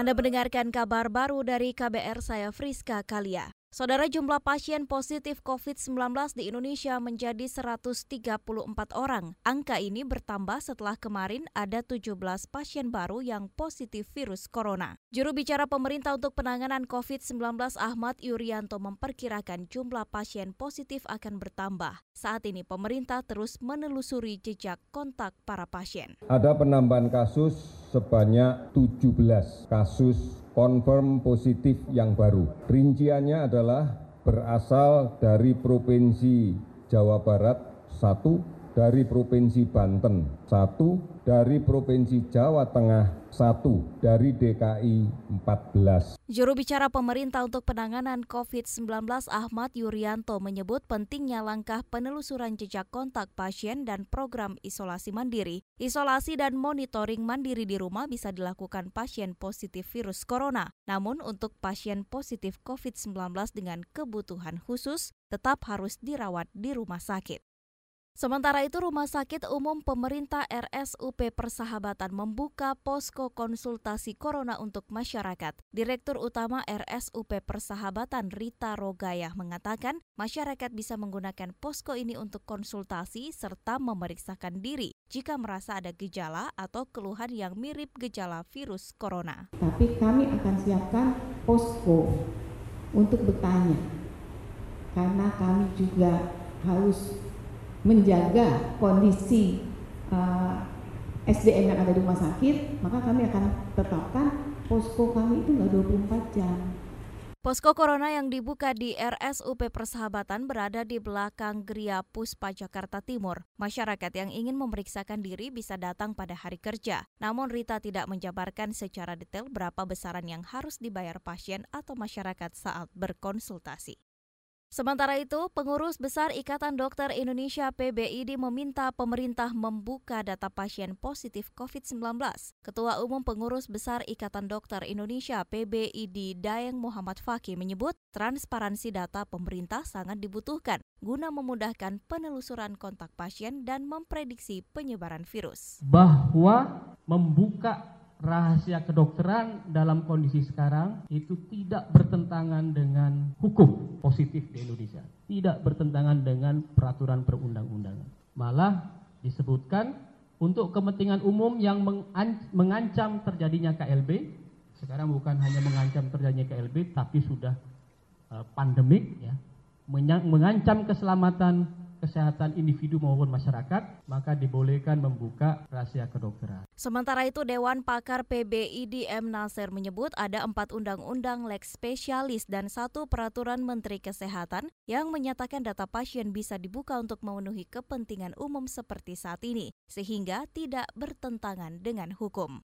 Anda mendengarkan kabar baru dari KBR saya Friska Kalia. Saudara jumlah pasien positif COVID-19 di Indonesia menjadi 134 orang. Angka ini bertambah setelah kemarin ada 17 pasien baru yang positif virus corona. Juru bicara pemerintah untuk penanganan COVID-19 Ahmad Yuryanto memperkirakan jumlah pasien positif akan bertambah. Saat ini pemerintah terus menelusuri jejak kontak para pasien. Ada penambahan kasus sebanyak 17 kasus confirm positif yang baru. Rinciannya adalah berasal dari Provinsi Jawa Barat satu, dari Provinsi Banten satu, dari Provinsi Jawa Tengah satu, dari DKI 14. Juru bicara pemerintah untuk penanganan COVID-19 Ahmad Yuryanto menyebut pentingnya langkah penelusuran jejak kontak pasien dan program isolasi mandiri. Isolasi dan monitoring mandiri di rumah bisa dilakukan pasien positif virus corona. Namun untuk pasien positif COVID-19 dengan kebutuhan khusus tetap harus dirawat di rumah sakit. Sementara itu, Rumah Sakit Umum Pemerintah RSUP Persahabatan membuka posko konsultasi corona untuk masyarakat. Direktur Utama RSUP Persahabatan Rita Rogayah mengatakan, masyarakat bisa menggunakan posko ini untuk konsultasi serta memeriksakan diri jika merasa ada gejala atau keluhan yang mirip gejala virus corona. Tapi kami akan siapkan posko untuk bertanya, karena kami juga harus menjaga kondisi uh, eh, SDM yang ada di rumah sakit, maka kami akan tetapkan posko kami itu nggak 24 jam. Posko Corona yang dibuka di RSUP Persahabatan berada di belakang Gria Puspa Jakarta Timur. Masyarakat yang ingin memeriksakan diri bisa datang pada hari kerja. Namun Rita tidak menjabarkan secara detail berapa besaran yang harus dibayar pasien atau masyarakat saat berkonsultasi. Sementara itu, pengurus besar Ikatan Dokter Indonesia PBID meminta pemerintah membuka data pasien positif COVID-19. Ketua Umum Pengurus Besar Ikatan Dokter Indonesia PBID Dayeng Muhammad Fakih menyebut transparansi data pemerintah sangat dibutuhkan guna memudahkan penelusuran kontak pasien dan memprediksi penyebaran virus. Bahwa membuka rahasia kedokteran dalam kondisi sekarang itu tidak bertentangan dengan hukum positif di Indonesia. Tidak bertentangan dengan peraturan perundang-undangan. Malah disebutkan untuk kepentingan umum yang mengancam terjadinya KLB, sekarang bukan hanya mengancam terjadinya KLB, tapi sudah uh, pandemik, ya, mengancam keselamatan kesehatan individu maupun masyarakat, maka dibolehkan membuka rahasia kedokteran. Sementara itu, Dewan Pakar PBID M. Nasir menyebut ada empat undang-undang lex spesialis dan satu peraturan Menteri Kesehatan yang menyatakan data pasien bisa dibuka untuk memenuhi kepentingan umum seperti saat ini, sehingga tidak bertentangan dengan hukum.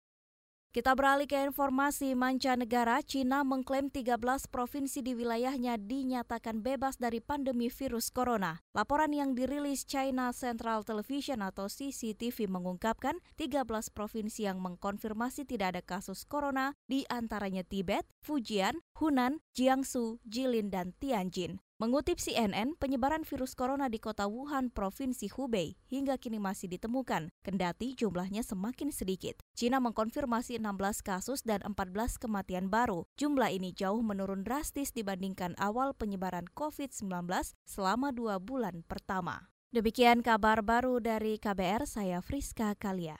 Kita beralih ke informasi mancanegara. Cina mengklaim 13 provinsi di wilayahnya dinyatakan bebas dari pandemi virus corona. Laporan yang dirilis China Central Television atau CCTV mengungkapkan 13 provinsi yang mengkonfirmasi tidak ada kasus corona di antaranya Tibet, Fujian, Hunan, Jiangsu, Jilin, dan Tianjin. Mengutip CNN, penyebaran virus corona di kota Wuhan, Provinsi Hubei, hingga kini masih ditemukan, kendati jumlahnya semakin sedikit. Cina mengkonfirmasi 16 kasus dan 14 kematian baru. Jumlah ini jauh menurun drastis dibandingkan awal penyebaran COVID-19 selama dua bulan pertama. Demikian kabar baru dari KBR, saya Friska Kalia.